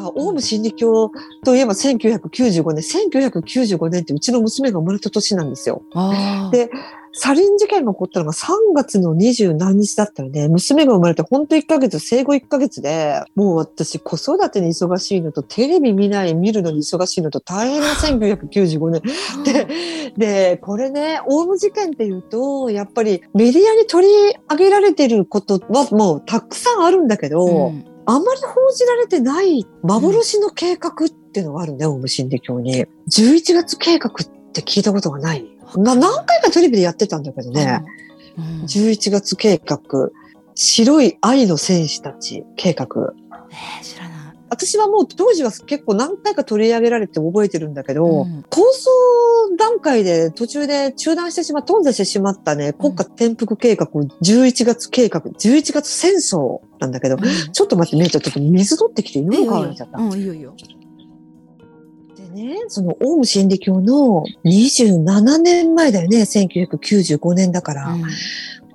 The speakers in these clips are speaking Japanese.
さ、オウム真理教といえば1995年、1995年ってうちの娘が生まれた年なんですよ。で、サリン事件が起こったのが3月の20何日だったので、娘が生まれて本当1ヶ月、生後1ヶ月で、もう私子育てに忙しいのと、テレビ見ない、見るのに忙しいのと大変な1995年。で、で、これね、オウム事件っていうと、やっぱりメディアに取り上げられてることはもうたくさんあるんだけど、うんあまり報じられてない幻の計画っていうのがあるね、オウム真理教に。11月計画って聞いたことがない。な何回かテレビでやってたんだけどね。うんうん、11月計画、白い愛の戦士たち計画。えー、知。私はもう当時は結構何回か取り上げられて覚えてるんだけど、うん、構想段階で途中で中断してしま、頓挫してしまったね、国家転覆計画、11月計画、11月戦争なんだけど、うん、ちょっと待って、ね、ちょっと水取ってきて、色が変わっちゃった。うん、いいよいいよ。でね、そのオウム真理教の27年前だよね、1995年だから。うん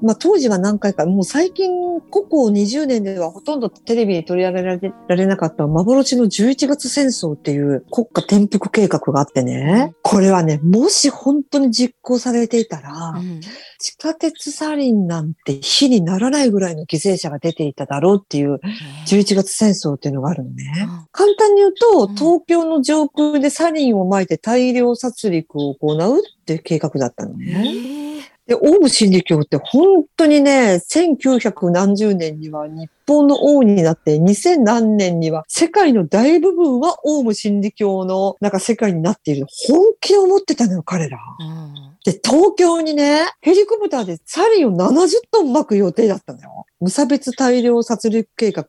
まあ、当時は何回か、もう最近、ここ20年ではほとんどテレビに取り上げられられなかった幻の11月戦争っていう国家転覆計画があってね、これはね、もし本当に実行されていたら、うん、地下鉄サリンなんて火にならないぐらいの犠牲者が出ていただろうっていう11月戦争っていうのがあるのね。簡単に言うと、東京の上空でサリンを撒いて大量殺戮を行うっていう計画だったのね。で、オウム真理教って本当にね、1900何十年には日本の王になって、2000何年には世界の大部分はオウム真理教のなんか世界になっている。本気で思ってたのよ、彼ら。うん、で、東京にね、ヘリコプターでサリンを70トン巻く予定だったのよ。無差別大量殺戮計画。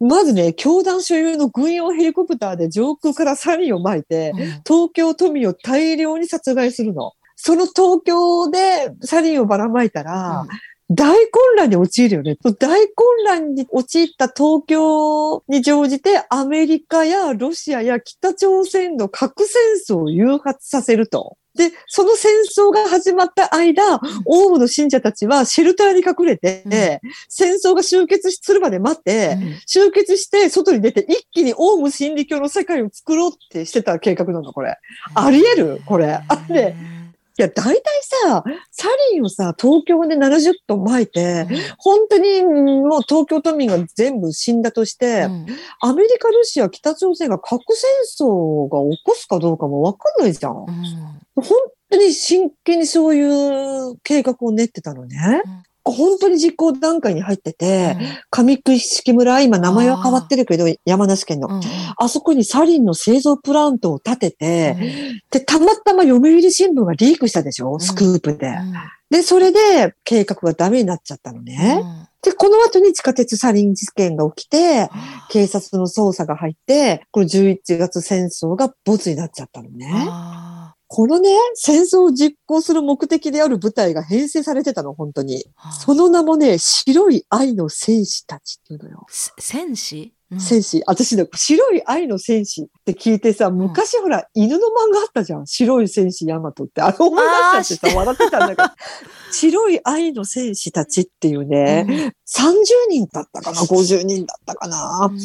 うん、まずね、教団所有の軍用ヘリコプターで上空からサリンを巻いて、うん、東京都民を大量に殺害するの。その東京でサリンをばらまいたら、うん、大混乱に陥るよね。大混乱に陥った東京に乗じてアメリカやロシアや北朝鮮の核戦争を誘発させると。で、その戦争が始まった間、オウムの信者たちはシェルターに隠れて、うん、戦争が終結するまで待って、うん、終結して外に出て一気にオウム真理教の世界を作ろうってしてた計画なの、これ。あり得るこれ。あれ、いや、大体さ、サリンをさ、東京で70トン巻いて、うん、本当にもう東京都民が全部死んだとして、うん、アメリカ、ロシア、北朝鮮が核戦争が起こすかどうかもわかんないじゃん。うん、本当に真剣にそういう計画を練ってたのね。本当に実行段階に入ってて、上久式村、今名前は変わってるけど、山梨県の、うん、あそこにサリンの製造プラントを建てて、うん、で、たまたま読売新聞がリークしたでしょ？スクープで。で、それで計画がダメになっちゃったのね。で、この後に地下鉄サリン事件が起きて、警察の捜査が入って、この11月戦争がボツになっちゃったのね。このね、戦争を実行する目的である部隊が編成されてたの、本当に。はあ、その名もね、白い愛の戦士たちっていうのよ。戦士？戦士。私ね、白い愛の戦士って聞いてさ、昔ほら、犬の漫画あったじゃん。白い戦士ヤマトって。あれ思い出しちゃってさ、笑ってたんだけど。白い愛の戦士たちっていうね、うん、30人だったかな ?50 人だったかな、うん、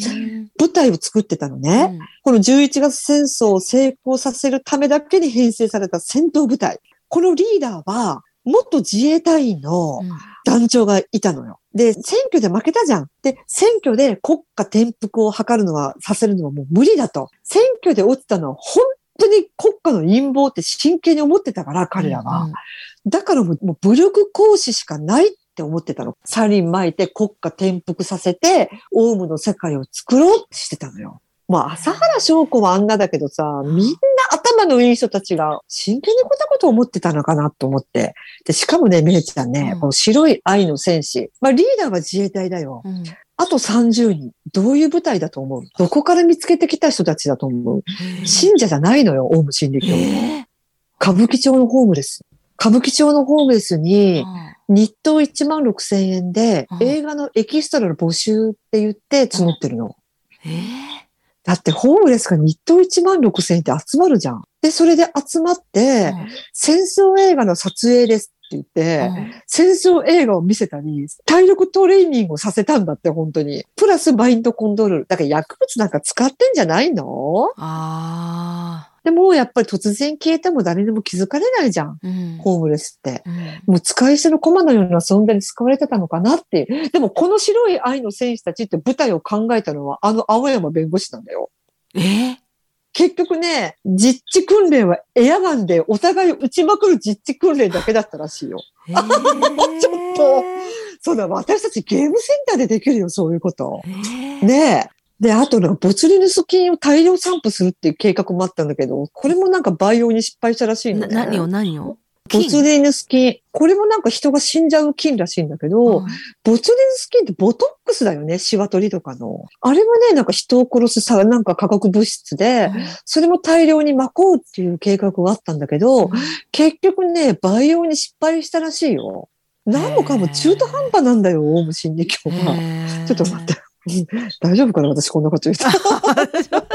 舞台を作ってたのね、うん、この11月戦争を成功させるためだけに編成された戦闘部隊。このリーダーは、元自衛隊員の団長がいたのよ。で、選挙で負けたじゃん。で、選挙で国家転覆を図るのは、させるのはもう無理だと。選挙で落ちたのは本当に国家の陰謀って真剣に思ってたから、彼らは。だからもう武力行使しかないって思ってたの。サリン巻いて国家転覆させて、オウムの世界を作ろうってしてたのよ。まあ、朝原翔子はあんなだけどさ、みんな頭のいい人たちが真剣にこんなこと思ってたのかなと思って。で、しかもね、めいちゃんね、うん、この白い愛の戦士。まあ、リーダーは自衛隊だよ。うんあと30人。どういう舞台だと思う？どこから見つけてきた人たちだと思う？信者じゃないのよ、オウム真理教。歌舞伎町のホームレス。歌舞伎町のホームレスに、日当1万6千円で、映画のエキストラの募集って言って募ってるの。だってホームレスが日当1万6千円って集まるじゃん。で、それで集まって、戦争映画の撮影です言って、うん戦争映画を見せたり、体力トレーニングをさせたんだって、本当に。プラスマインドコントロール。だから薬物なんか使ってんじゃないの？あでも、やっぱり突然消えても誰にも気づかれないじゃん。あ。うん。ホームレスって。うんもう使い捨ての駒のような存在に使われてたのかなっていう。でも、この白い愛の戦士たちって舞台を考えたのは、あの青山弁護士なんだよ。えー？結局ね、実地訓練はエアガンでお互い撃ちまくる実地訓練だけだったらしいよ。えー ちょっとそうだ、私たちゲームセンターでできるよ、そういうこと。えーねえ。で、あとなんかボツリヌス菌を大量散布するっていう計画もあったんだけど、これもなんか培養に失敗したらしいのね。な何を何を？ボツリヌス菌。これもなんか人が死んじゃう菌らしいんだけど、うんボツリヌス菌ってボトックスだよね、シワ取りとかの。あれもね、なんか人を殺すさ、なんか化学物質で、それも大量にまこうっていう計画があったんだけど、結局ね、培養に失敗したらしいよ。何もかも中途半端なんだよ、オウム真理教は。ちょっと待って。大丈夫かな私こんなこと言って。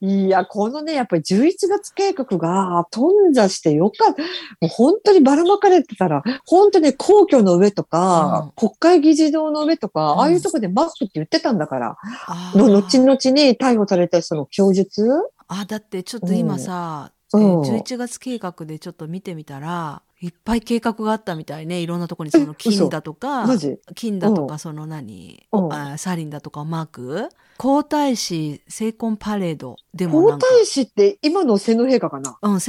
いや、このね、やっぱり11月計画が頓挫してよかった。もう本当にばらまかれてたら、本当に皇居の上とか、国会議事堂の上とか、うん。ああいうとこでマックって言ってたんだから、の後々に逮捕された人の供述。あだってちょっと今さ、うん。えー11月計画でちょっと見てみたらいっぱい計画があったみたいね。いろんなとこにその金だとか金だとうかその何、うん。あサリンだとかをマーク？皇太子成婚パレードでも皇なんか。太子って今の天皇陛下かな？うん、よね。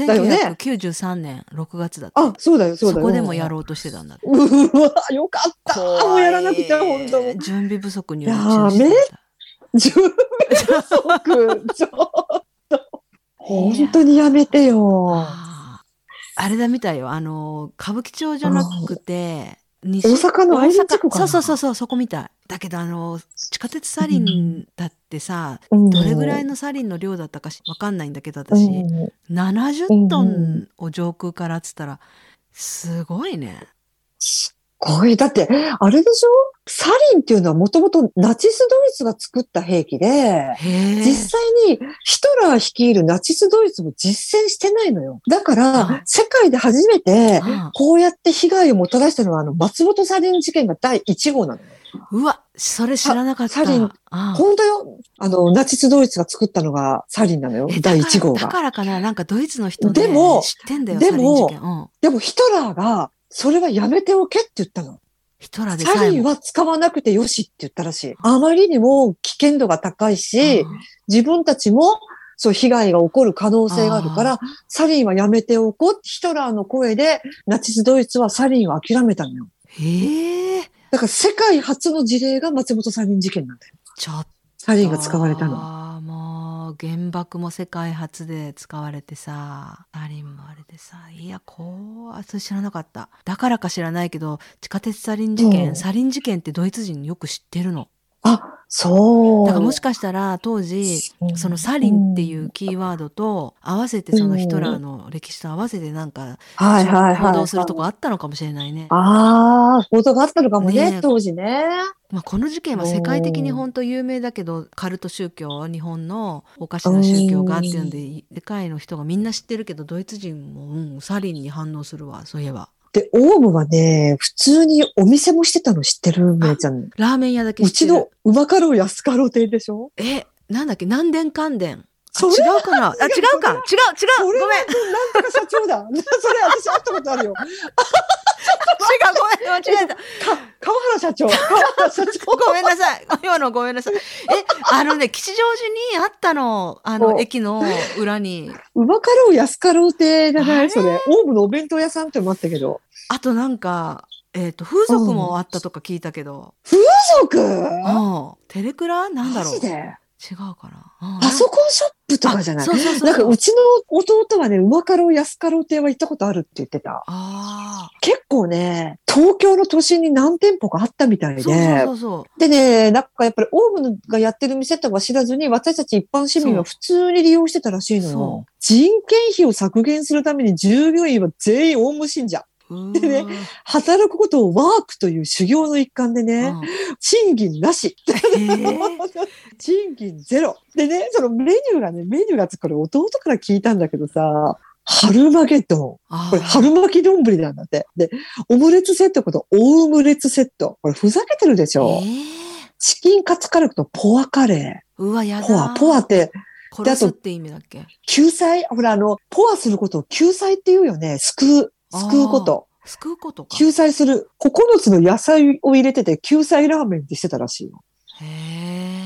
1993年6月だった。あ、そうだよ、そうだよ。そこでもやろうとしてたんだ うわ、よかった。もうやらなくて、本当。準備不足によりや中止めだった準備不足。ちょっと。本当にやめてよ。あれだみたいよ。あの歌舞伎町じゃなくて西大阪の愛知地区かなそうそうそうそうそこみた。いだけどあの地下鉄サリンだってさ、うん。どれぐらいのサリンの量だったかしわかんないんだけど私、うん。70トンを上空からっつったらすごいね。すごい。だって、あれでしょ？サリンっていうのはもともとナチスドイツが作った兵器で、実際にヒトラー率いるナチスドイツも実践してないのよ。だかあら、世界で初めて、あこうやって被害をもたらしたのは、あの、松本サリン事件が第1号なのよ。うわそれ知らなかったサリンあ本当よ。あの、ナチスドイツが作ったのがサリンなのよえ。第1号が。だからだかななんかドイツの人ねでも知ってんだよでもうん、でもヒトラーが、それはやめておけって言ったの。ヒトラーでサリンは使わなくてよしって言ったらしい。あまりにも危険度が高いし、うん自分たちもそう被害が起こる可能性があるから、サリンはやめておこうってヒトラーの声で、ナチスドイツはサリンを諦めたのよ。へえだから世界初の事例が松本サリン事件なんだよ。ちょっとサリンが使われたの。原爆も世界初で使われてさサリンもあれでさいやこうあそれ知らなかった。だからか知らないけど地下鉄サリン事件、うん。サリン事件ってドイツ人よく知ってるの。あ、そう。だからもしかしたら当時うんそのサリンっていうキーワードと合わせてそのヒトラーの歴史と合わせてなんかはいはいはい。報道するとこあったのかもしれないね。ああ、報道があったのかもね、ねえ当時ね。まあ、この事件は世界的に本当有名だけどカルト宗教日本のおかしな宗教があっていうんで世界の人がみんな知ってるけどドイツ人も、うん、サリンに反応するわそういえばで、オウムはね、普通にお店もしてたの知ってるめいちゃん。ラーメン屋だけうちのうまかろう安かろう亭でしょ？えなんだっけ？南電関電違うかな？あ違うか。違う違う。ごめんなんとか社長だ。それ私会ったことあるよ。ごめん間違えた。か川原社長。川原社長。ごめんなさい。今のごめんなさい。えあのね吉祥寺にあったの。あのお。駅の裏に。うまかろう安かろう亭じゃない？それ。オウムのお弁当屋さんってのもあったけど。あとなんかえっ、と風俗もあったとか聞いたけど、家族うん、テレクラ？なんだろう。違うかな、うん。パソコンショップとかじゃないあそうそうそうなんかうちの弟はね、うまかろう安かろう亭は行ったことあるって言ってた。あ結構ね、東京の都心に何店舗かあったみたいで。あそうそうでね、なんかやっぱりオウムがやってる店とか知らずに、私たち一般市民は普通に利用してたらしいのそよ。人件費を削減するために従業員は全員オウム信者。でね働くことをワークという修行の一環でね、うん賃金なし。賃金ゼロ。でね、そのメニューがね、メニューがこれ弟から聞いたんだけどさ、春マゲドン。あーこれ、春巻き丼なんだって。で、オムレツセットこと、オウムレツセット。これ、ふざけてるでしょ、えーチキンカツカレーとポアカレうわ、やー。だ。ポア、ポアって、殺すって意味だっけ？救済？ほら、あの、ポアすることを救済って言うよね。救う。救うこと。救うことか。救済する。9つの野菜を入れてて、救済ラーメンってしてたらしいよ。へ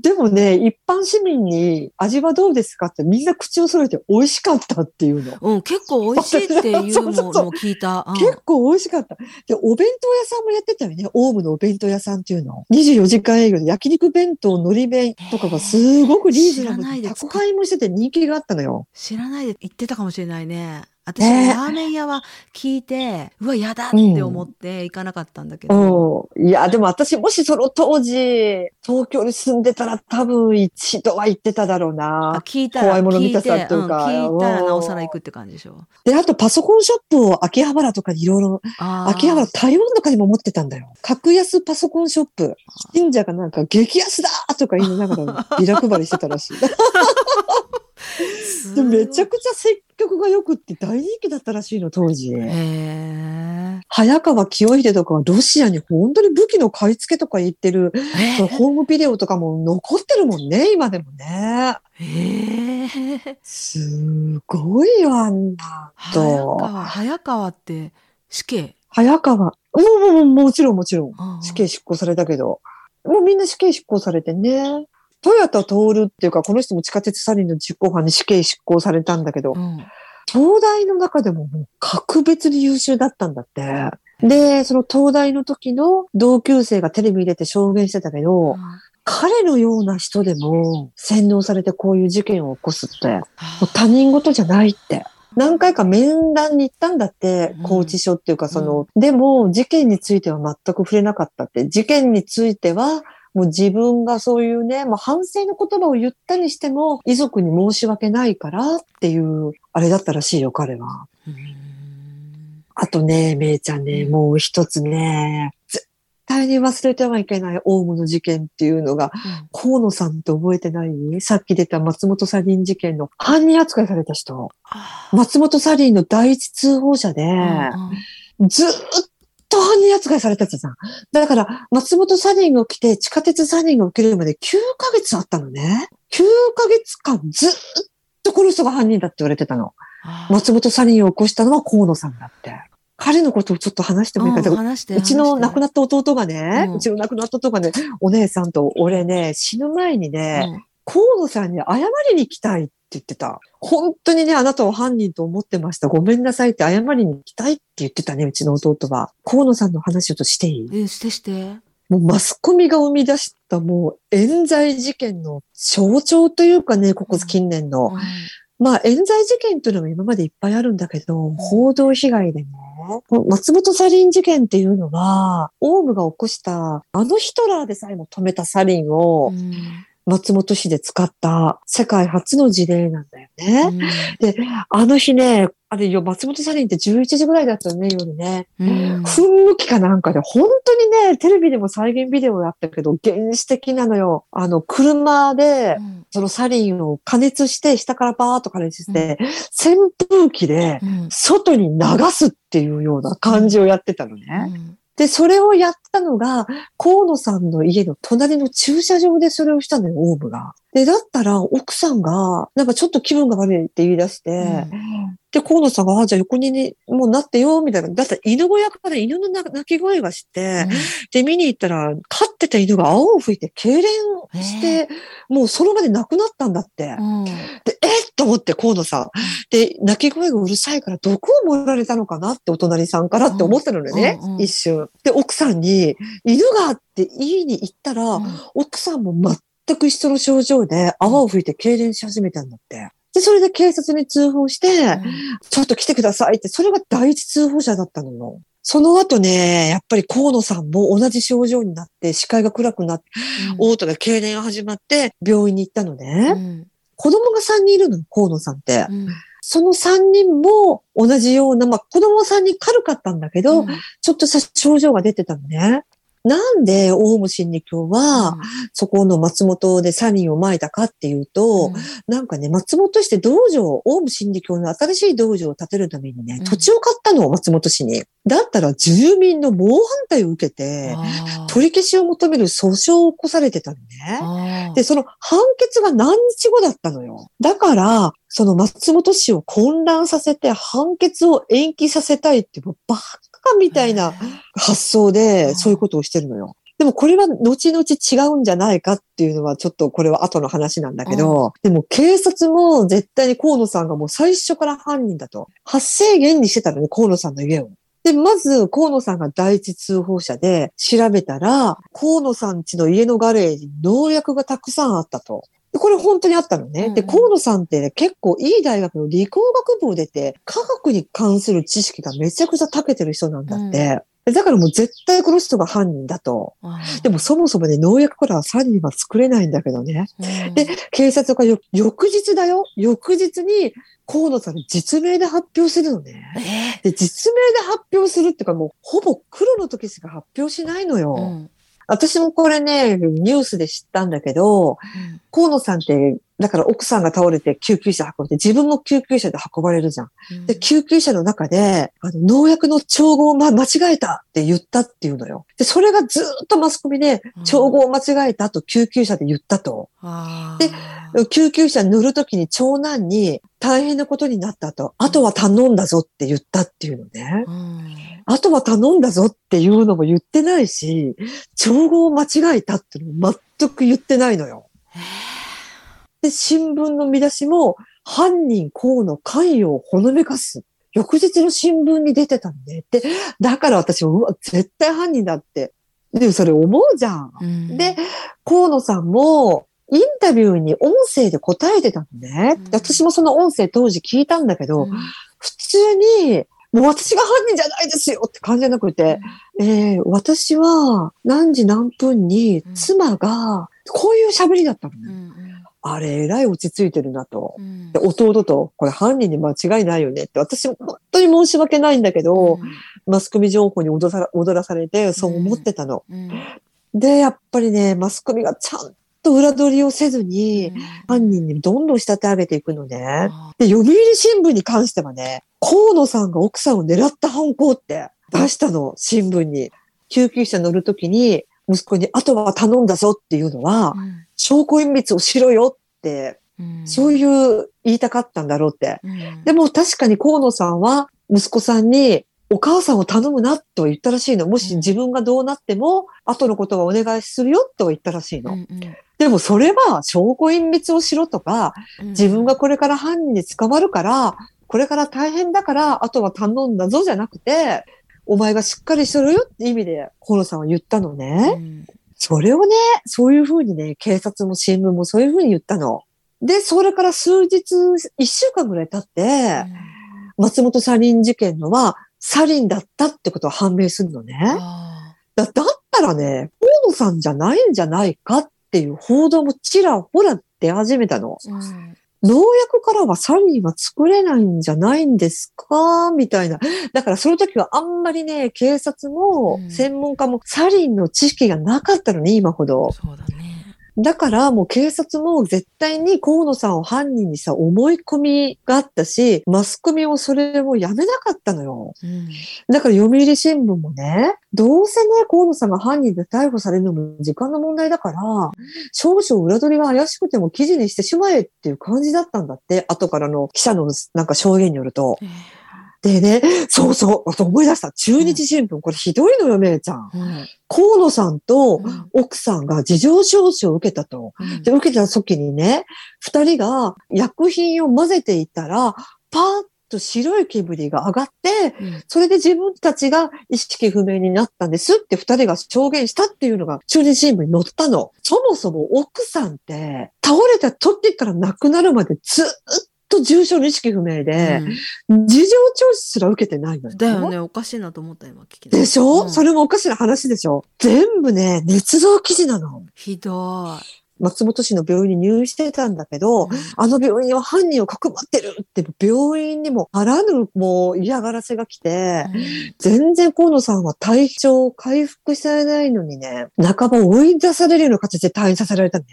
でもね、一般市民に味はどうですかってみんな口を揃えて美味しかったっていうの。ーうん、結構美味しいっていうのも聞いた。うん結構美味しかった。で、お弁当屋さんもやってたよね。オウムのお弁当屋さんっていうの。24時間営業で焼肉弁当、海苔弁とかがすごくリーズナブルで宅配もしてて人気があったのよ。知らないで言ってたかもしれないね。私、ねラーメン屋は聞いて、うわ、やだって思って行かなかったんだけど。うん。いや、でも私もしその当時、東京に住んでたら多分一度は行ってただろうあな。聞いたら、怖いもの見たさっていうかうん聞いたらうんなおさら行くって感じでしょ？で、あとパソコンショップを秋葉原とかにいろいろ、秋葉原台湾とかにも持ってたんだよ。格安パソコンショップ。信者がなんか激安だとか言いながらビラ配りしてたらしい。めちゃくちゃ接客が良くって大人気だったらしいの、当時。早川清秀とかはロシアに本当に武器の買い付けとか言ってる、そのホームビデオとかも残ってるもんね、今でもね。すごいよ、あんな早と。川、早川って死刑？早川。もう、もう、もちろんもちろん死刑執行されたけど。もうみんな死刑執行されてね。豊田徹っていうか、この人も地下鉄サリンの実行犯に死刑執行されたんだけど、うん。東大の中でも格別に優秀だったんだって。で、その東大の時の同級生がテレビに出て証言してたけど、彼のような人でも洗脳されてこういう事件を起こすって、他人事じゃないって。何回か面談に行ったんだってうん、拘置所っていうかその、でも事件については全く触れなかったって。事件については、もう自分がそういうね、まあ、反省の言葉を言ったにしても、遺族に申し訳ないからっていう、あれだったらしいよ、彼は。うん。あとね、めいちゃんね、もう一つね、絶対に忘れてはいけないオウムの事件っていうのが、河野さんって覚えてない？さっき出た松本サリン事件の犯人扱いされた人。松本サリンの第一通報者で、うんずーっと犯人扱いされたやつさん。だから、松本サリンが来て、地下鉄サリンが起きるまで9ヶ月あったのね。9ヶ月間ずーっとこの人が犯人だって言われてたの。松本サリンを起こしたのは河野さんだって。彼のことをちょっと話してもいいかうんな話してうちの亡くななった弟がね、ううんちの亡くなった弟がね、お姉さんと俺ね、死ぬ前にね、河野さんに謝りに来たいって言ってた。本当にね、あなたを犯人と思ってました。ごめんなさいって謝りに来たいって言ってたね、うちの弟は。河野さんの話をとしていい？え、してして。もうマスコミが生み出したもう冤罪事件の象徴というかね、ここ近年の。うんまあ、冤罪事件というのも今までいっぱいあるんだけど、報道被害でね、松本サリン事件っていうのは、オウムが起こした、あのヒトラーでさえも止めたサリンをうん松本市で使った世界初の事例なんだようね。んあの日ね、あれよ、松本サリンって11時ぐらいだったよね、夜ね。うん噴霧器かなんかで、本当にね、テレビでも再現ビデオやったけど、原始的なのよ。あの、車で、うんそのサリンを加熱して、下からバーッと加熱して、扇風機でうん外に流すっていうような感じをやってたのね。うんで、それをやったのが、河野さんの家の隣の駐車場でそれをしたのよ、オーブが。で、だったら奥さんが、なんかちょっと気分が悪いって言い出して、で、河野さんが、あ、じゃあ横にね、もうなってよ、みたいな。だったら犬小屋から犬の鳴き声がして、で、見に行ったら、飼ってた犬が青を吹いて、痙攣して、もうその場で亡くなったんだって。うんで、えっ？と思って、河野さん。で、泣き声がうるさいから、毒を盛られたのかなって、お隣さんからって思ったのね、うんうんうん一瞬。で、奥さんに、犬があって言いに行ったら、うん奥さんも全く一緒の症状で、泡を吹いて痙攣し始めたんだって。で、それで警察に通報して、ちょっと来てくださいって、それが第一通報者だったのよ。その後ね、やっぱり河野さんも同じ症状になって、視界が暗くなって、嘔吐で痙攣が始まって、病院に行ったのね。うん子供が3人いるの、河野さんって。うんその3人も同じような、まあ子供3人軽かったんだけど、ちょっとした症状が出てたのね。なんでオウム真理教は、そこの松本でサリンを撒いたかっていうと、なんかね、松本市で道場、オウム真理教の新しい道場を建てるためにね、土地を買ったの、松本市に。だったら住民の猛反対を受けて、取り消しを求める訴訟を起こされてたのね。で、その判決が何日後だったのよ。だから、その松本市を混乱させて判決を延期させたいって、バカみたいな発想でそういうことをしてるのよ。でもこれは後々違うんじゃないかっていうのはちょっとこれは後の話なんだけど、でも警察も絶対に河野さんがもう最初から犯人だと。発生源にしてたのね、河野さんの家を。で、まず、河野さんが第一通報者で調べたら、河野さん家の家のガレージに農薬がたくさんあったと。でこれ本当にあったのね。うんうんで、河野さんって、ね、結構いい大学の理工学部を出て、科学に関する知識がめちゃくちゃ長けてる人なんだって。でだからもう絶対この人が犯人だと。でもそもそもね、農薬からはサリンは作れないんだけどね。で、警察がよ翌日だよ。翌日に河野さんの実名で発表するのね。で、実名で発表するっていうかもうほぼ黒の時しか発表しないのよ。うん私もこれね、ニュースで知ったんだけど、河野さんって、だから奥さんが倒れて救急車運んで、自分も救急車で運ばれるじゃん。うんで、救急車の中で、あの、農薬の調合を、ま、間違えたって言ったっていうのよ。で、それがずーっとマスコミでうん、調合を間違えたと救急車で言ったと。あでー救急車に乗るときに長男に大変なことになったと。あとは頼んだぞって言ったっていうのね。うんあとは頼んだぞっていうのも言ってないし、調合を間違えたっていうのも全く言ってないのよ。で、新聞の見出しも、犯人河野関与をほのめかす。翌日の新聞に出てたんで。で、だから私も、うわ、絶対犯人だって。でもそれ思うじゃん。うんで、河野さんも、インタビューに音声で答えてたのね。うんで私もその音声当時聞いたんだけど、うん普通に、もう私が犯人じゃないですよって感じじゃなくて、えー私は何時何分にうん。妻が、こういう喋りだったのね。うんあれ、えらい落ち着いてるなと。うん。で弟と、これ犯人に間違いないよねって、私も本当に申し訳ないんだけど、マスコミ情報に踊らされて、そう思ってたの。うん。で、やっぱりね、マスコミがちゃんと裏取りをせずに、犯人にどんどん仕立て上げていくのね。あで、読売新聞に関してはね、河野さんが奥さんを狙った犯行って出したの、新聞に。救急車乗るときに、息子に、あとは頼んだぞっていうのは、うん証拠隠滅をしろよって、うんそういう言いたかったんだろうって。うんでも確かに河野さんは息子さんにお母さんを頼むなとは言ったらしいの。もし自分がどうなっても後のことはお願いするよとは言ったらしいの。うんでもそれは証拠隠滅をしろとか、うん自分がこれから犯人に捕まるから、これから大変だから、あとは頼んだぞじゃなくて、お前がしっかりしろよって意味で河野さんは言ったのね。うんそれをね、そういうふうにね、警察も新聞もそういうふうに言ったの。で、それから数日、一週間ぐらい経って、松本サリン事件のは、サリンだったってことは判明するのね。あだだったらね、河野さんじゃないんじゃないかっていう報道もちらほら出始めたの。ーうん農薬からはサリンは作れないんじゃないんですか？みたいな。だからその時はあんまりね、警察もうん専門家もサリンの知識がなかったのね、今ほど。そうだねだからもう警察も絶対に河野さんを犯人にさ、思い込みがあったし、マスコミもそれをやめなかったのよ。うんだから読売新聞もね、どうせね、河野さんが犯人で逮捕されるのも時間の問題だから、少々裏取りが怪しくても記事にしてしまえっていう感じだったんだって、後からの記者のなんか証言によると。えでね、そうそう、思い出した。中日新聞、これひどいのよ、めいちゃん。河野さんとうん奥さんが事情聴取を受けたと。うんで、受けた時にね、二人が薬品を混ぜていたら、パーッと白い煙が上がって、うんそれで自分たちが意識不明になったんですって二人が証言したっていうのが中日新聞に載ったの。そもそも奥さんって倒れた時から亡くなるまでずっと重症の意識不明で、事情聴取すら受けてないのよ。だよね。おかしいなと思った今聞きなでしょ、うん。それもおかしな話でしょ？全部ね、捏造記事なの。ひど松本市の病院に入院してたんだけど、あの病院は犯人をかくまってるって、病院にもあらぬもう嫌がらせが来て、全然河野さんは体調回復されないのにね、半ば追い出されるような形で退院させられたね。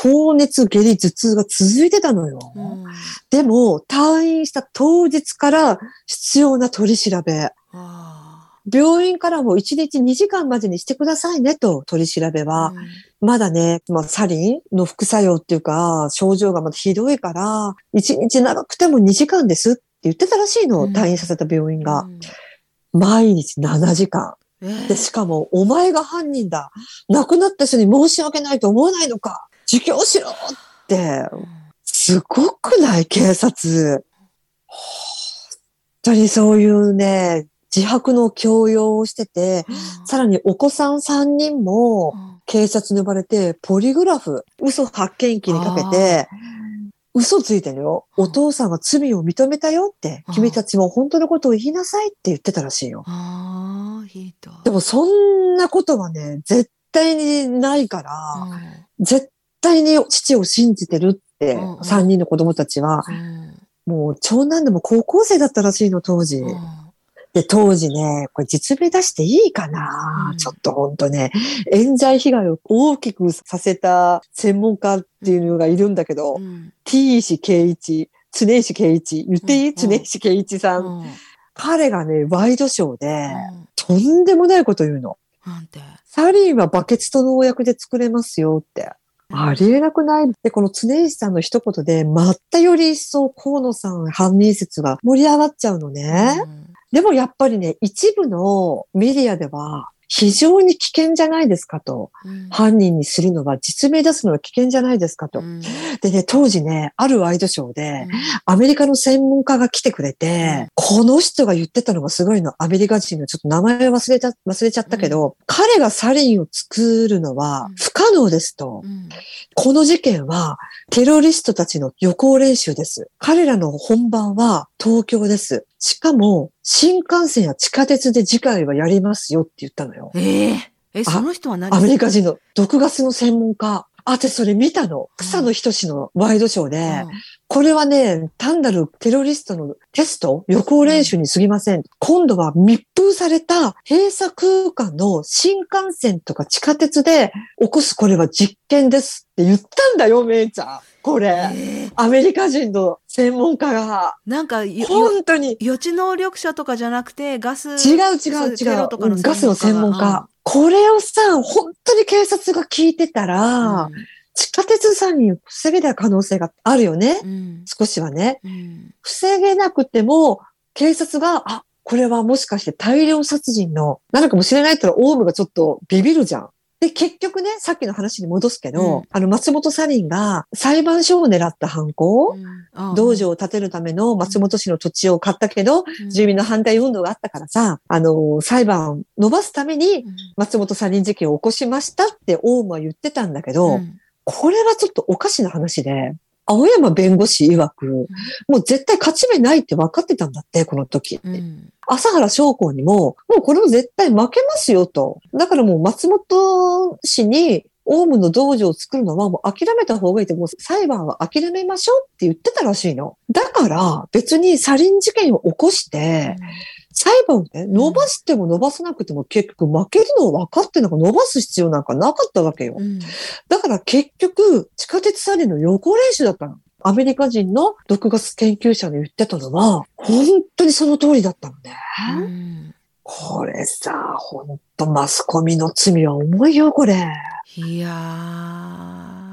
高熱、下痢、頭痛が続いてたのよ。うんでも、退院した当日から必要な取り調べ。あ病院からも1日2時間までにしてくださいねと、取り調べーは。まだね、まあ、サリンの副作用っていうか、症状がまだひどいから、1日長くても2時間ですって言ってたらしいの、うん退院させた病院が。うん毎日7時間。えーで、しかも、お前が犯人だ。亡くなった人に申し訳ないと思わないのか。自供しろって、すごくない警察。本当にそういうね、自白の強要をしてて、さらにお子さん3人も警察に呼ばれて、ポリグラフ、嘘発見器にかけて、嘘ついてるよ。うんお父さんが罪を認めたよってうん、君たちも本当のことを言いなさいって言ってたらしいよ。でもそんなことはね、絶対にないから、絶対に父を信じてるって、うんうん。3人の子供たちは、うん。もう長男でも高校生だったらしいの、当時。うん。で、当時ね、これ実名出していいかな、うん。ちょっとほんとね、冤罪被害を大きくさせた専門家っていうのがいるんだけど、うん。T 石圭一、常石圭一、言っていい、うん常石圭一さん,、うん。彼がね、ワイドショーで、うん。とんでもないこと言うの。なんて。サリンはバケツと農薬で作れますよって。ありえなくない？で、この常石さんの一言で、またより一層河野さん犯人説が盛り上がっちゃうのね。でもやっぱりね、一部のメディアでは、非常に危険じゃないですかと。うん。犯人にするのは、実名出すのは危険じゃないですかと。うん。でね、当時ね、あるワイドショーで、うん。アメリカの専門家が来てくれて、この人が言ってたのがすごいの。アメリカ人のちょっと名前忘れた、忘れちゃったけど、彼がサリンを作るのはうん。不可能ですと。うんこの事件はテロリストたちの予行練習です。彼らの本番は東京です。しかも、新幹線や地下鉄で次回はやりますよって言ったのよ。えええ、その人は何アメリカ人の毒ガスの専門家。あ、私それ見たの。草野仁志のワイドショーで、これはね、単なるテロリストのテスト、予行練習に過ぎません。今度は密封された閉鎖空間の新幹線とか地下鉄で起こすこれは実験ですって言ったんだよ、めいちゃん。こうんれ。ええアメリカ人の専門家が。なんか本当に。予知能力者とかじゃなくて、ガス。違う違そうう違うガスの専門が家。これをさ、本当に警察が聞いてたら、地下鉄さんに防げた可能性があるよね。うんうん少しはね。うん防げなくても、警察が、あ、これはもしかして大量殺人の、なのかもしれないったら、オウムがちょっとビビるじゃん。で、結局ね、さっきの話に戻すけど、うん。あの、松本サリンが裁判所を狙った犯行、うん。道場を建てるための松本市の土地を買ったけど、住民の反対運動があったからさ、あの、裁判を伸ばすためにうん。松本サリン事件を起こしましたってオウムは言ってたんだけど、うん。これはちょっとおかしな話で、青山弁護士曰く、もう絶対勝ち目ないって分かってたんだって、この時。うん朝原将校にも、もうこれも絶対負けますよと。だからもう松本氏に、オウムの道場を作るのはもう諦めた方がいいって、もう裁判は諦めましょうって言ってたらしいの。だから別にサリン事件を起こして、裁判をね、伸ばしても伸ばさなくても結局負けるのを分かってなんか伸ばす必要なんかなかったわけよ。うんだから結局、地下鉄サリンの予行練習だったの。アメリカ人の毒ガス研究者の言ってたのは、本当にその通りだったのね。うんこれさ、本当マスコミの罪は重いよ、これ。いや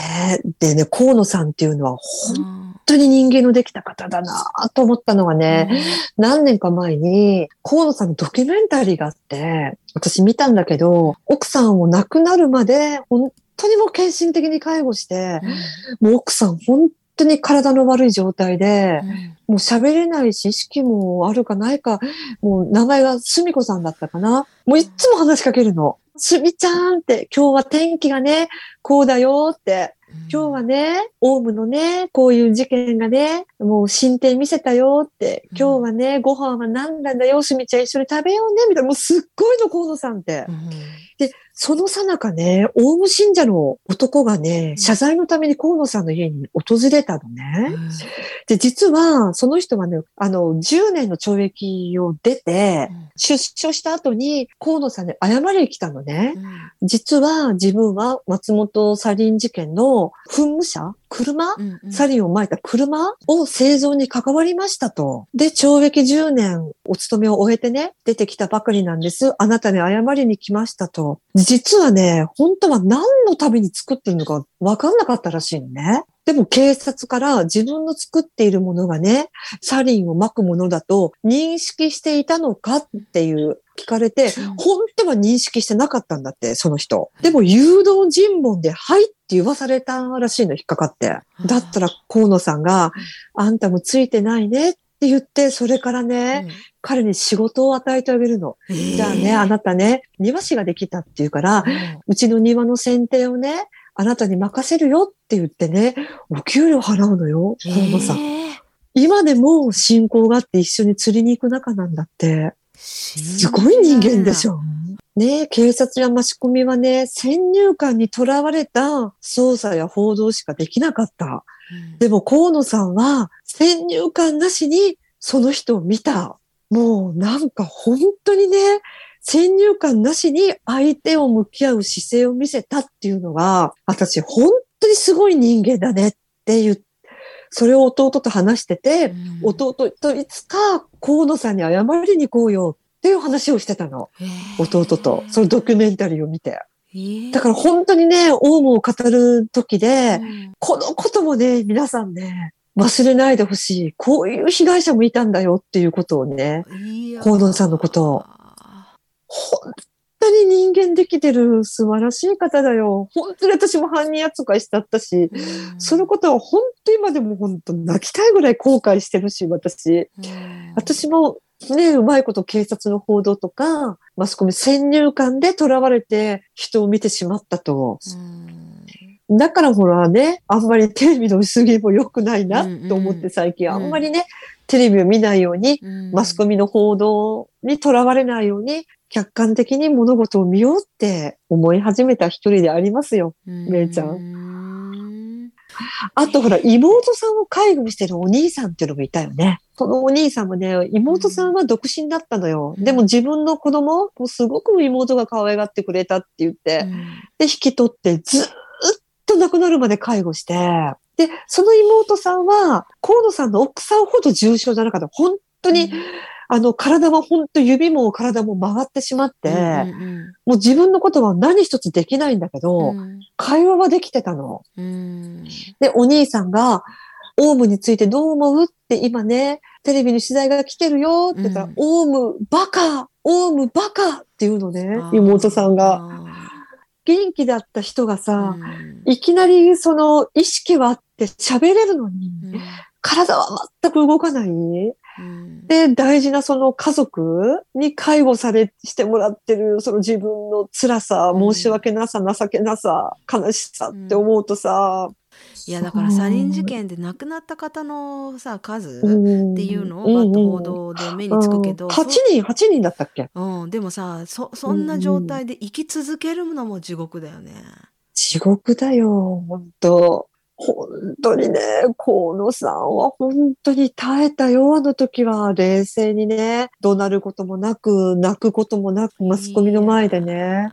ね。でね、河野さんっていうのはー本当に人間のできた方だなと思ったのがね、何年か前に河野さんのドキュメンタリーがあって、私見たんだけど、奥さんを亡くなるまで本当にもう献身的に介護して、もう奥さん本当に体の悪い状態で、もう喋れないし、意識もあるかないか、もう名前がすみこさんだったかな。もういっつも話しかけるの。すみちゃんって、今日は天気がね、こうだよって。今日はね、オウムのね、こういう事件がね、もう進展見せたよって、うん今日はね、ご飯は何なんだよ、すみちゃん一緒に食べようね、みたいな、もうすっごいの、河野さんって。うんそのさなかね、オウム信者の男がね、謝罪のために河野さんの家に訪れたのね。で、実は、その人はね、あの、10年の懲役を出て、出所した後に河野さんに謝りに来たのね。実は自分は松本サリン事件の噴霧車車、うんうん、サリンを撒いた車を製造に関わりましたと。で、懲役10年お勤めを終えてね、出てきたばかりなんです。あなたに謝りに来ましたと。実はね、本当は何のために作ってるのか分かんなかったらしいのね。でも警察から自分の作っているものがね、サリンを撒くものだと認識していたのかっていう聞かれて、本当は認識してなかったんだって、その人。でも誘導尋問で、はいって言わされたらしいの、引っかかって。だったら河野さんが、あんたもついてないねって言って、それからね、うん、彼に仕事を与えてあげるの。えー、じゃあね、あなたね、庭師ができたっていうから、うん、うちの庭の剪定をね、あなたに任せるよって言ってね、お給料払うのよ、河野さん。えー、今でも信仰があって一緒に釣りに行く仲なんだって。すごい人間でしょ。ね警察やマスコミはね、先入観にとらわれた捜査や報道しかできなかった。うん、でも河野さんは先入観なしにその人を見た。もうなんか本当にね、先入観なしに相手を向き合う姿勢を見せたっていうのが、私本当にすごい人間だねって言って、それを弟と話してて、うん、弟といつか河野さんに謝りに行こうよっていう話をしてたの。弟と。そのドキュメンタリーを見て。だから本当にね、オウムを語る時で、うん、このこともね、皆さんね、忘れないでほしい。こういう被害者もいたんだよっていうことをね、河野さんのことを。本当に人間できてる素晴らしい方だよ。本当に私も犯人扱いしちゃったし、うん、そのことは本当今でも本当泣きたいぐらい後悔してるし、私。うん、私もね、うまいこと警察の報道とか、マスコミ先入観で囚われて人を見てしまったと。だからほらね、あんまりテレビの薄切りも良くないなと思って最近。あんまりね、テレビを見ないように、マスコミの報道にとらわれないように、客観的に物事を見ようって思い始めた一人でありますよ、めいちゃん。あとほら、妹さんを介護してるお兄さんっていうのもいたよね。そのお兄さんもね、妹さんは独身だったのよ。でも自分の子供をすごく妹が可愛がってくれたって言って、で、引き取ってずっと亡くなるまで介護して、で、その妹さんは、河野さんの奥さんほど重症じゃなかった。本当に、あの、体は本当指も体も曲がってしまって、うんうん、もう自分のことは何一つできないんだけど、うん、会話はできてたの。うん、で、お兄さんが、オウムについてどう思うって今ね、テレビに取材が来てるよって言ったら、うん、オウムバカオウムバカっていうのね、妹さんが。元気だった人がさ、いきなりその意識はあって喋れるのに、体は全く動かない。で、大事なその家族に介護され、してもらってる、その自分の辛さ、申し訳なさ、情けなさ、悲しさって思うとさ、いやだからサリン事件で亡くなった方のさ数っていうのを報道で目につくけど、8人8人だったっけ、うん、でもさそそんな状態で生き続けるのも地獄だよね。地獄だよ本当本当にね、河野さんは本当に耐えたよ、あの時は。冷静にね、怒鳴ることもなく、泣くこともなく、マスコミの前でね。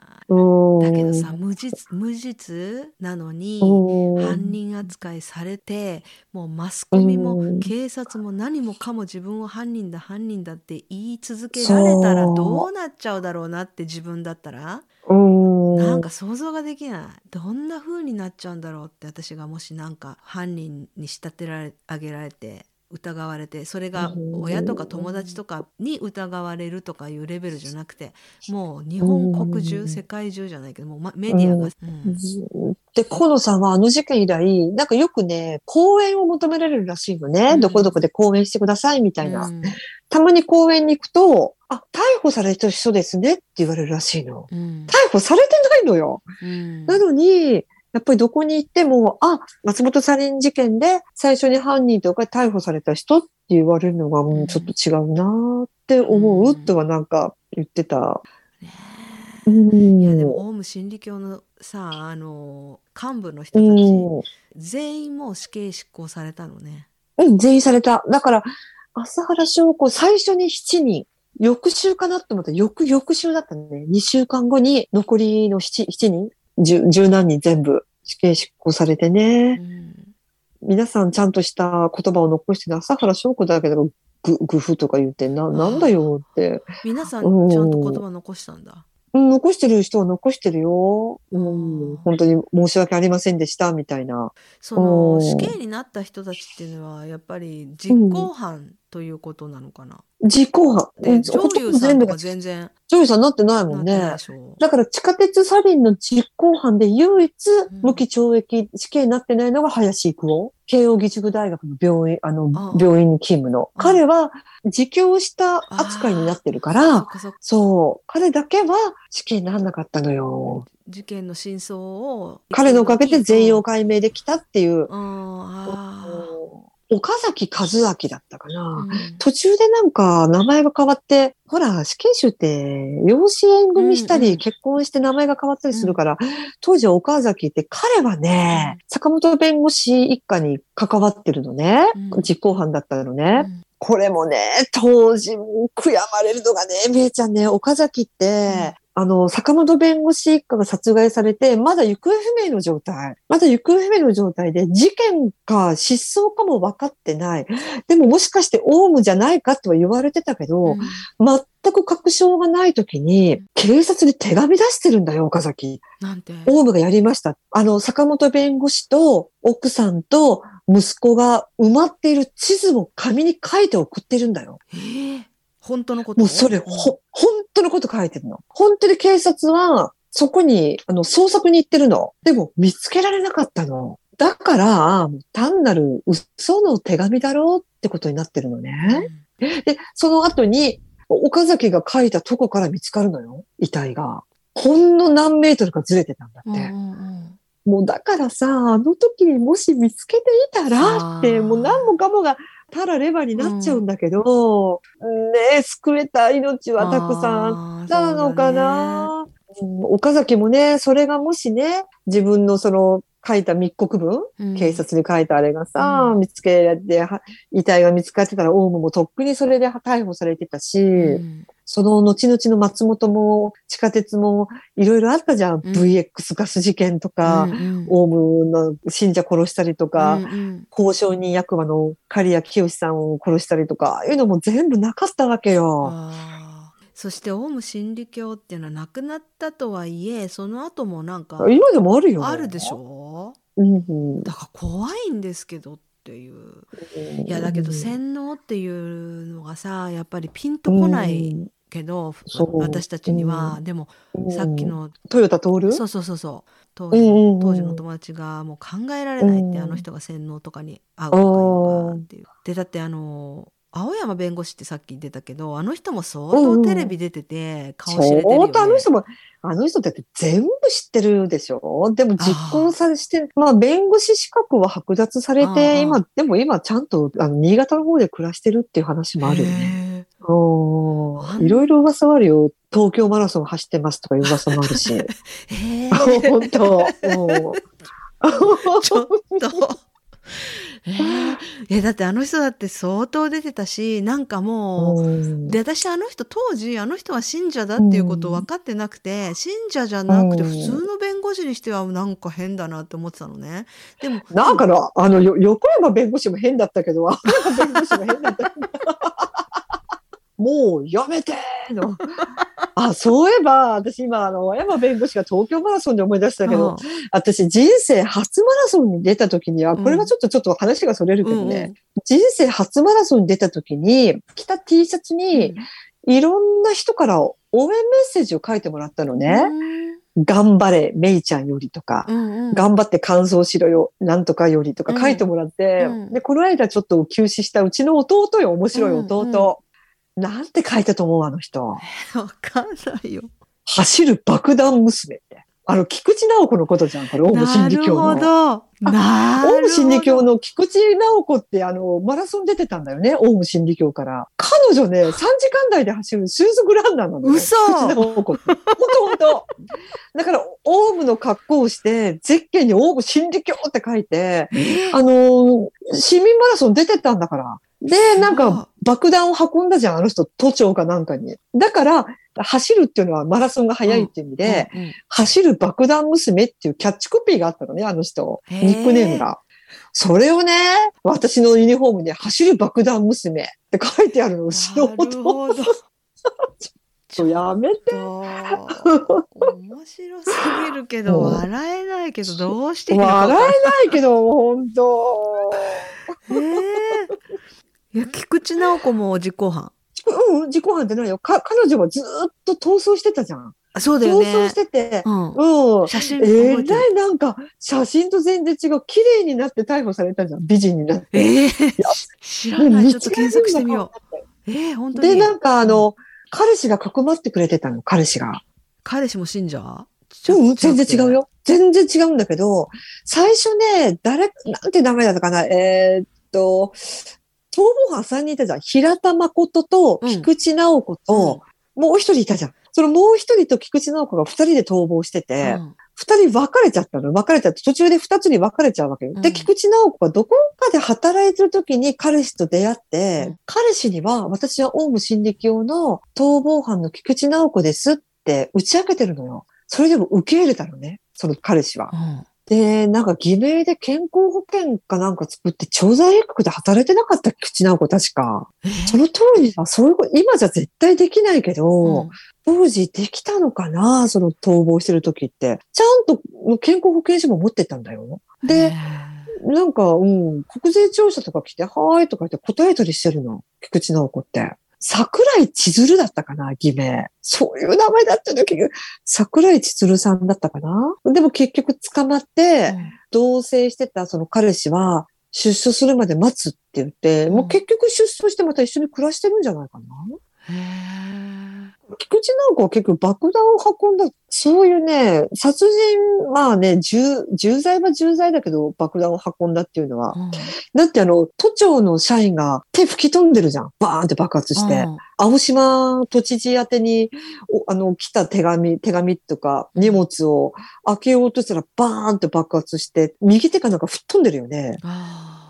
だけどさ無実無実なのに犯人扱いされてもうマスコミも警察も何もかも自分を犯人だ犯人だって言い続けられたらどうなっちゃうだろうなって自分だったら？なんか想像ができない。どんな風になっちゃうんだろうって私がもしなんか犯人に仕立てられ上げられて疑われてそれが親とか友達とかに疑われるとかいうレベルじゃなくてもう日本国中世界中じゃないけどもうメディアが。うん、で河野さんはあの事件以来なんかよくね講演を求められるらしいのね、うん、どこどこで講演してくださいみたいな。うん、たまに講演に行くとあ、逮捕された人ですねって言われるらしいの。逮捕されてないのよ。なのに、やっぱりどこに行っても、あ、松本サリン事件で最初に犯人とか逮捕された人って言われるのが、もうちょっと違うなって思う、とはなんか言ってた。うんいやでもオウム真理教のさあの幹部の人うたち、ん全員もう死刑執行されたのね。うん、全員された。だから、朝原翔子、最初に7人、翌週かなと思ったら、翌、翌週だったね。2週間後に残りの 7, 7人、十十何人全部死刑執行されてうね。ん皆さんちゃんとした言葉を残してる朝原翔子だけど、ぐ、ぐふとか言って、な、なんだよって。皆さうんんちゃんと言葉残したんだ。うん、残してる人は残してるよ。うん、本当に申し訳ありませんでした、みたいな。そのうん死刑になった人たちっていうのはやっぱり実行犯ということなのかな？実行犯。うん。で上ほとん全部がか全然。ジョイさんなってないもなんね。だから地下鉄サリンの実行犯で唯一ん。無期懲役死刑になってないのが林育夫。慶応義塾大学の病院、あの病院に勤務の。あ彼は自供した扱いになってるから、かそう、彼だけは死刑にならなかったのよ。事件の真相を彼のおかげで全容が解明できたっていう、あ岡崎和明だったかーな。うん。途中でなんか名前が変わって、ほら、死刑囚って養子縁組したり、うんうん結婚して名前が変わったりするから、当時岡崎って彼はね、坂本弁護士一家に関わってるのね。うん。実行犯だったのうね。ん。これもね、当時も悔やまれるのがね、みえちゃんね、岡崎って、あの、坂本弁護士一家が殺害されて、まだ行方不明の状態。まだ行方不明の状態で、事件か失踪かも分かってない。でももしかしてオウムじゃないかとは言われてたけど、うん全く確証がない時に、警察に手紙出してるんだよ、岡崎。なんて。オウムがやりました。あの、坂本弁護士と奥さんと息子が埋まっている地図を紙に書いて送ってるんだよ。ええ本当のこと？もうそれ、ほ、本当のこと書いてるの。本当に警察は、そこに、あの、捜索に行ってるの。でも、見つけられなかったの。だから、単なる嘘の手紙だろうってことになってるのね。で、その後に、岡崎が書いたとこから見つかるのよ、遺体が。ほんの何メートルかずれてたんだって。うんうんうんもうだからさ、あの時にもし見つけていたらって、もう何もかもがたらればになっちゃうんだけど、ねえ、救えた命はたくさんあったのかな、うん岡崎もね、それがもしね、自分のその書いた密告文、そうだね警察に書いたあれがさ、うん。見つけられて、は遺体が見つかってたら、オウムもとっくにそれで逮捕されてたし、うん。その後々の松本も地下鉄もいろいろあったじゃん。うん。VX ガス事件とか、うんうん。オウムの信者殺したりとか、うんうん。交渉人役場の刈谷清さんを殺したりとか、ああいうのも全部なかったわけよ。そしてオウム真理教っていうのはなくなったとはいえその後もなんか今でもあるよ。あるでしょ？うんうん。だから怖いんですけどっていう。いやだけど洗脳っていうのがさやっぱりピンとこないけど、私たちには、でもうん。さっきの、トヨタ通るそうそうそうそう。当時,、当時の友達がもう考えられないって、うんあの人が洗脳とかに合うとかいうのがっていう。でだってあの青山弁護士ってさっき出たけどあの人も相当テレビ出てて顔知れてるよ、ね。相当あの人も、あの人だって全部知ってるでしょ？でも実行されして、まあ弁護士資格は剥奪されて、今、でも今ちゃんとあの新潟の方で暮らしてるっていう話もあるよね。おいろいろ噂はあるよ。東京マラソン走ってますとかいう噂もあるし。本当。うん ちょっと。えー。えだってあの人だって相当出てたしなんかもう、うん。で私あの人当時あの人は信者だっていうことを分かってなくて、信者じゃなくてうん。普通の弁護士にしてはなんか変だなって思ってたのね。でもなんかの、あの、よ横山弁護士も変だったけど、青山弁護士も変だった。もうやめてーの。あ、そういえば、私今、あの、青山弁護士が東京マラソンで思い出したけど、私人生初マラソンに出た時には、これはちょっとちょっと話がそれるけどね、うんうん。人生初マラソンに出た時に、着た T シャツに、いろんな人から応援メッセージを書いてもらったのね。頑張れ、めいちゃんよりとか、うんうん。頑張って乾燥しろよ、なんとかよりとか書いてもらって、うんで、この間ちょっと休止したうちの弟よ、面白い弟。なんて書いたと思う、あの人。わかんないよ。走る爆弾娘って。あの、菊池直子のことじゃん、これ、オウム真なるほ理教の。ど。なオウム真理教の。の菊池直子ってあの、マラソン出てたんだよね、オウム真理教から。彼女ね、3時間台で走るシューズグランナーなのよ。嘘菊池直子。ほんとほんと。だから、オウムの格好をして、ゼッケンにオウム真理教って書いて、あの、市民マラソン出てったんだから。で、なんか、爆弾を運んだじゃん、あの人、都庁かなんかに。だから、走るっていうのはマラソンが速いっていう意味で、うんうん走る爆弾娘っていうキャッチコピーがあったのね、あの人。ニックネームが。それをね、私のユニフォームに走る爆弾娘って書いてあるの、後ろほど。ちょやめて。と面白すぎるけど、うん笑えないけど、どうして笑えないけど、本当ええいや、菊池直子も実行犯。うん、自己犯ってないよ。か、彼女はずーっと逃走してたじゃん。あそうだよ逃ね。走してて、うん。うん。写真え覚えらいなんか、写真と全然違う。綺麗になって逮捕されたじゃん。美人になって。ええや知らない。でちょっと検索してみよう。ええ本当に。で、なんかあの、彼氏がかくまってくれてたの、彼氏が。彼氏も信者？うん、全然違う。よ。全然違うんだけど、最初ね、誰、なんて名前だったかな、えーっと、逃亡犯3人いたじゃん。平田誠とうん菊池直子と、もう一人いたじゃん。そのもう一人と菊池直子が二人で逃亡してて、うん二、人別れちゃったの。別れちゃって、途中で二つに分かれちゃうわけよ。うんで、菊池直子がどこかで働いてる時に彼氏と出会って、うん彼氏には、私はオウム真理教の逃亡犯の菊池直子ですって打ち明けてるのよ。それでも受け入れたのね。その彼氏は。うんで、なんか偽名で健康保険かなんか作って、調剤薬局で働いてなかった菊池直子確か。えその当時は、そういうこと、今じゃ絶対できないけど、うん当時できたのかなその逃亡してる時って。ちゃんと健康保険証も持ってったんだよ。で、なんか、うん、国税調査とか来て、はーいとか言って答えたりしてるの。菊池直子って。桜井千鶴だったかな偽名。そういう名前だった時、桜井千鶴さんだったかな。でも結局捕まって、同棲してたその彼氏は、出所するまで待つって言って、もう結局出所してまた一緒に暮らしてるんじゃないかな。へえ菊池直子は結局爆弾を運んだ、そういうね、殺人、まあね、重、重罪は重罪だけど爆弾を運んだっていうのは。うんだってあの、都庁の社員が手吹き飛んでるじゃん。バーンって爆発して。うん青島都知事宛てに、おあの、来た手紙、手紙とか荷物を開けようとしたらバーンって爆発して、右手かなんか吹っ飛んでるよね。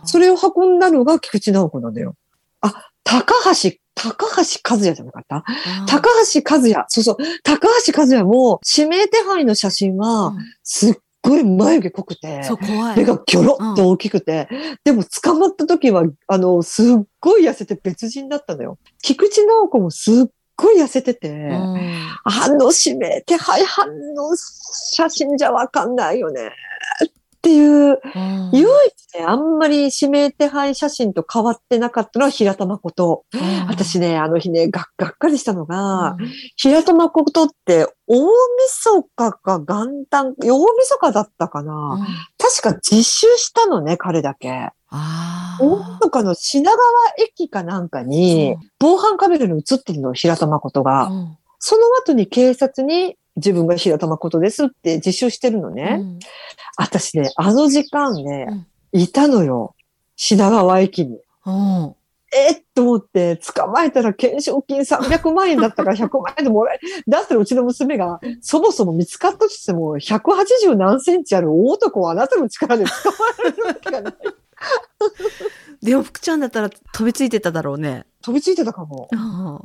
それを運んだのが菊池直子なんだよ。あ、高橋、高橋和也じゃなかった？高橋和也。そうそう。高橋和也も指名手配の写真はうんすっごい眉毛濃くて、そう怖い。目がギョロッと大きくて、でも捕まった時は、あの、すっごい痩せて別人だったのよ。菊池直子もすっごい痩せてて、うんあの指名手配犯の写真じゃわかんないよね。っていう、うん。唯一ね、あんまり指名手配写真と変わってなかったのは平田誠。うん。私ね、あの日ね、がっがっかりしたのが、うん。平田誠って大晦日か元旦、大晦日だったかな、うん。確か実習したのね、彼だけ。あ大晦日の品川駅かなんかに、防犯カメラに映ってるの、平田誠が。うん。その後に警察に自分が平田誠ですって実習してるのね。うん私ね、あの時間ね、うんいたのよ。品川駅に。うんえっと思って、捕まえたら懸賞金300万円だったか ら100万円でもらえ、だったらうちの娘が、そもそも見つかったとしても、180何センチある大男をあなたの力で捕まえるわけがない。でも福ちゃんだったら飛びついてただろうね。飛びついてたかも。あ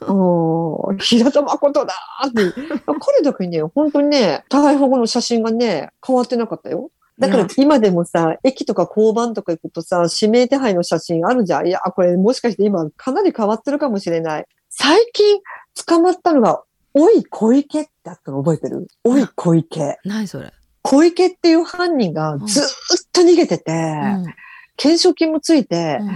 うん、平田誠だーって。彼だけね、本当にね、逮捕後の写真がね、変わってなかったよ。だからうん今でもさ、駅とか交番とか行くとさ、指名手配の写真あるじゃん。いや、これもしかして今かなり変わってるかもしれない。最近捕まったのが、おい小池ってあったの覚えてる？おい小池。何それ。小池っていう犯人がずーっと逃げてて、うん。懸賞金もついて、うん。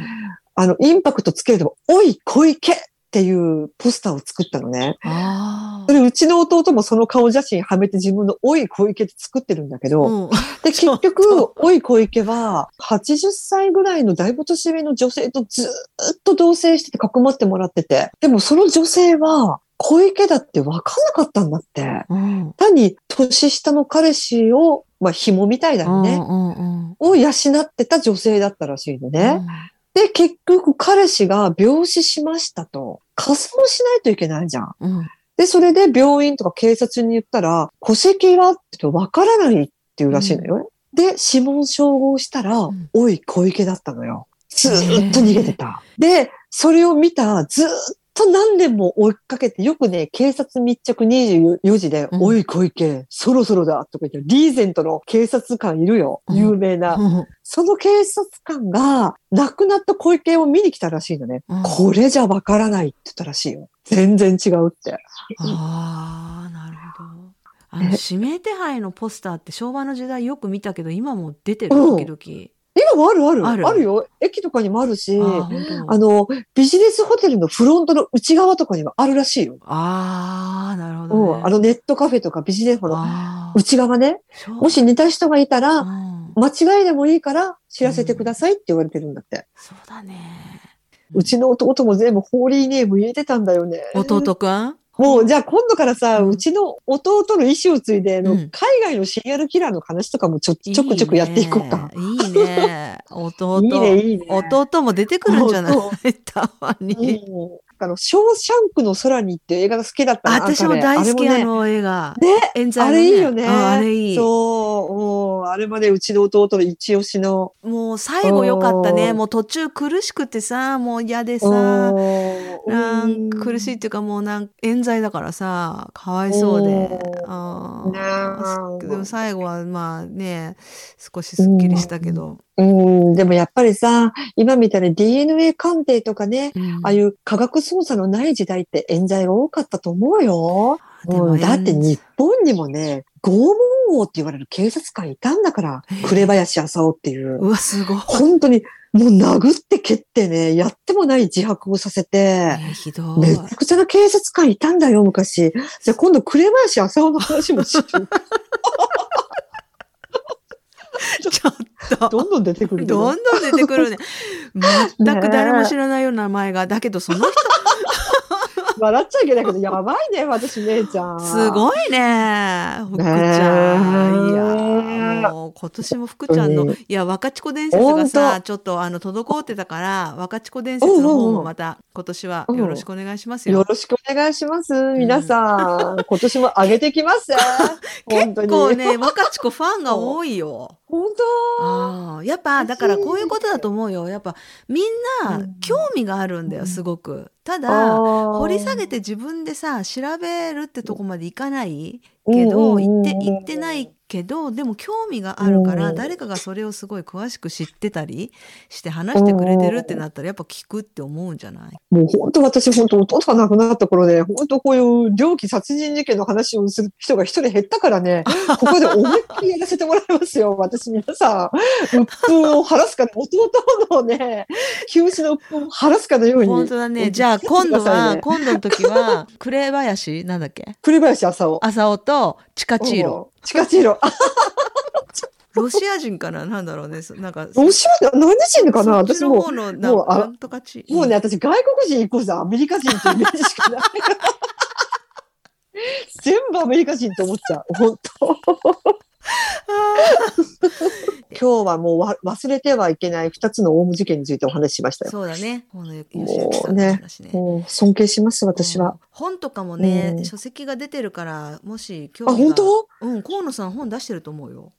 あの、インパクトつけると、おい小池っていうポスターを作ったのね。あそれうちの弟もその顔写真はめて自分のおい小池って作ってるんだけど、うん。で、結局、おい小池は80歳ぐらいのだいぶ年上の女性とずーっと同棲しててかくまってもらってて、でもその女性は小池だって分かんなかったんだって。うん単に年下の彼氏を、まあ紐みたいだよね。うんうんを養ってた女性だったらしいのうんね。で、結局彼氏が病死しましたと。仮装しないといけないじゃん。うんで、それで病院とか警察に言ったら、戸籍はって言うと分からないっていうらしいのよ。で、指紋照合したら、んおい小池だったのよ。ずーっと逃げてた。で、それを見た、ずーっと何年も追いかけて、よくね、警察密着24時で、うんおい小池、そろそろだとか言って、リーゼントの警察官いるよ。うん有名な。うんその警察官が亡くなった小池を見に来たらしいのね。うんこれじゃわからないって言ったらしいよ。全然違うって。ああ、なるほど。あのえ指名手配のポスターって昭和の時代よく見たけど今も出てるうん時々。今もあるある。あるあるよ。駅とかにもあるし、あーあの、ビジネスホテルのフロントの内側とかにもあるらしいよ。あーなるほうど、ね。ん。あのネットカフェとかビジネスホテルの内側ね。もし似た人がいたうら、ん間違いでもいいから知らせてくださいって言われてるんだって。そうだね。うちの弟も全部ホーリーネーム入れてたんだよね。弟くん？もう、じゃあ今度からさ、うちの弟の意思を継いで、あのうん海外のシリアルキラーの話とかもちょちょくちょくやっていこうか。いいね。弟。いいね、いいね。弟も出てくるんじゃない？弟たまに。うんあの、ショーシャンクの空にって映画が好きだったな私も大好きあの映画。ね。冤罪のあれいいよね。ああれいい。そう、もう、あれまでうちの弟の一押しの。もう最後良かったね。うんもう途中苦しくてさ、もう嫌でさ、うんなん苦しいっていうかもうなん冤罪だからさ、かわいそうで。うんでも最後はまあね、少しすっきりしたけど。うん、でもやっぱりさ、今みたいに DNA 鑑定とかね、うんああいう科学捜査のない時代って冤罪が多かったと思うよ。でもうんだって冤日本にもね、拷問王って言われる警察官いたんだから紅林浅尾っていう。うわ、すごい。本当に、もう殴って蹴ってね、やってもない自白をさせて、えーひどい。めちゃくちゃな警察官いたんだよ、昔。じゃあ今度、紅林浅尾の話もしよう ちょっと。どんどん出てくるけど。どんどん出てくるね。全く誰も知らないような名前が。だけどその人、笑っちゃいけないけど、やばいね、私、姉ちゃん。すごいね。福ちゃん。いや、もう今年も福ちゃんの、本いや、若智子伝説がほさ、んちょっとあの、滞ってたから、若智子伝説の方もまた今年はよろしくお願いしますよ。よろしくお願いします。皆さん、今年も上げてきます。結に。構ね、若智子ファンが多いよ。本ああやっぱだからこういうことだと思うよやっぱみんなうん興味があるんだよすごくた当だ掘掘り下げて自分でさ調べるってとこまでいかないけど行って行ってないけどでも興味があるからうん誰かがそれをすごい詳しく知ってたりして話してくれてるってなったらやっぱ聞くって思うんじゃない？もう本当私本当弟が亡くなった頃で、本当こういう猟奇殺人事件の話をする人が一人減ったからね、ここで思いっきりやらせてもらいますよ。私皆さん、鬱憤を晴らすか、弟のね、休止の鬱憤を晴らすかのように。本当だねうんじゃあ今度は、ね今度の時は 紅林なんだっけ？栗林浅尾。浅尾とチカチーロうん。チカチーロ。あ、ロシア人かな？なんだろうねそなんかロシア人、何人かな？私も方のなもうあなんとかち。う、もうね、私外国人イコールさアメリカ人ってイメージしかない。全部アメリカ人と思っちゃう。本当。今日はもうわ忘れてはいけない二つのオウム事件についてお話ししましたよ。そうだね。この吉行さんのね話ね。もう尊敬します、私はうん。本とかもね、うん書籍が出てるから、もし興あ、味が。本当？うん、河野さん本出してると思うよ。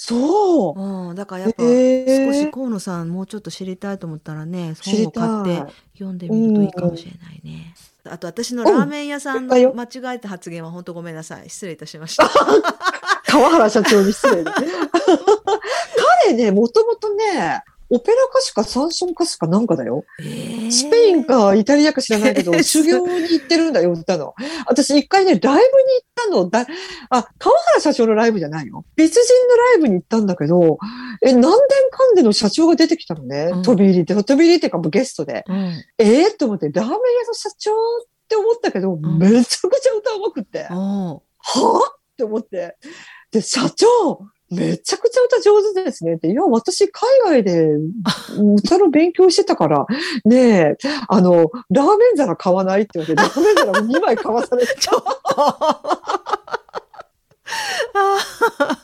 そう。うん、だからやっぱ、少し河野さんもうちょっと知りたいと思ったらね、本を買って。読んでみるといいかもしれないね。あと私のラーメン屋さんのうん間違えた発言は本当ごめんなさい。失礼いたしました。川原社長に失礼ね。彼ね、もともとね、オペラ歌手かサンション歌手かなんかだよ。スペインかイタリアか知らないけど、え ー修行に行ってるんだよ、歌の。私一回ね、ライブに行ったの、だ、あ、川原社長のライブじゃないよ。別人のライブに行ったんだけど、え、何年間での社長が出てきたのね。うん飛び入りで、飛び入りっていうかもうゲストで。うん。えー、と思って、ラーメン屋の社長って思ったけど、んめちゃくちゃ歌うまくって。はぁ？って思って。で、社長、めちゃくちゃ歌上手ですねって。いや、私海外で 歌の勉強してたから、ねえ、あの、ラーメン皿買わないって言われて、ラーメン皿2枚買わされて、ちょっと。あ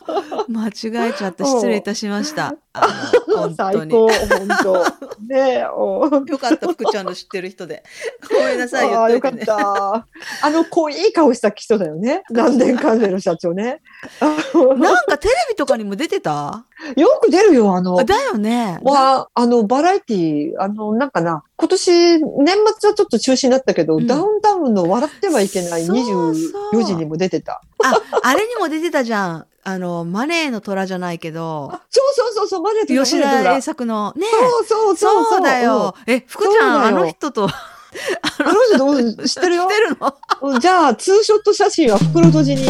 ー 間違えちゃった。失礼いたしました。あの本当に。最高、本当。ねよかった、福ちゃんの知ってる人で。ごめんなさい、言っっといてね。た。あの、濃い顔した人だよね。南電関連の社長ね。なんかテレビとかにも出てた？よく出るよ、あのあ、だよね。は、あの、バラエティあの、なんかな、今年、年末はちょっと中止になったけど、うんダウンタウンの笑ってはいけないそうそう24時にも出てた。あ、あれにも出てたじゃん。あの、マネーの虎じゃないけど、そうそうそうそう、マネーと吉田栄作の、ねそうそうそうそうだよ。え、福ちゃん、あの人と、あの人と、知ってるよ。知ってるの？じゃあ、ツーショット写真は袋閉じに。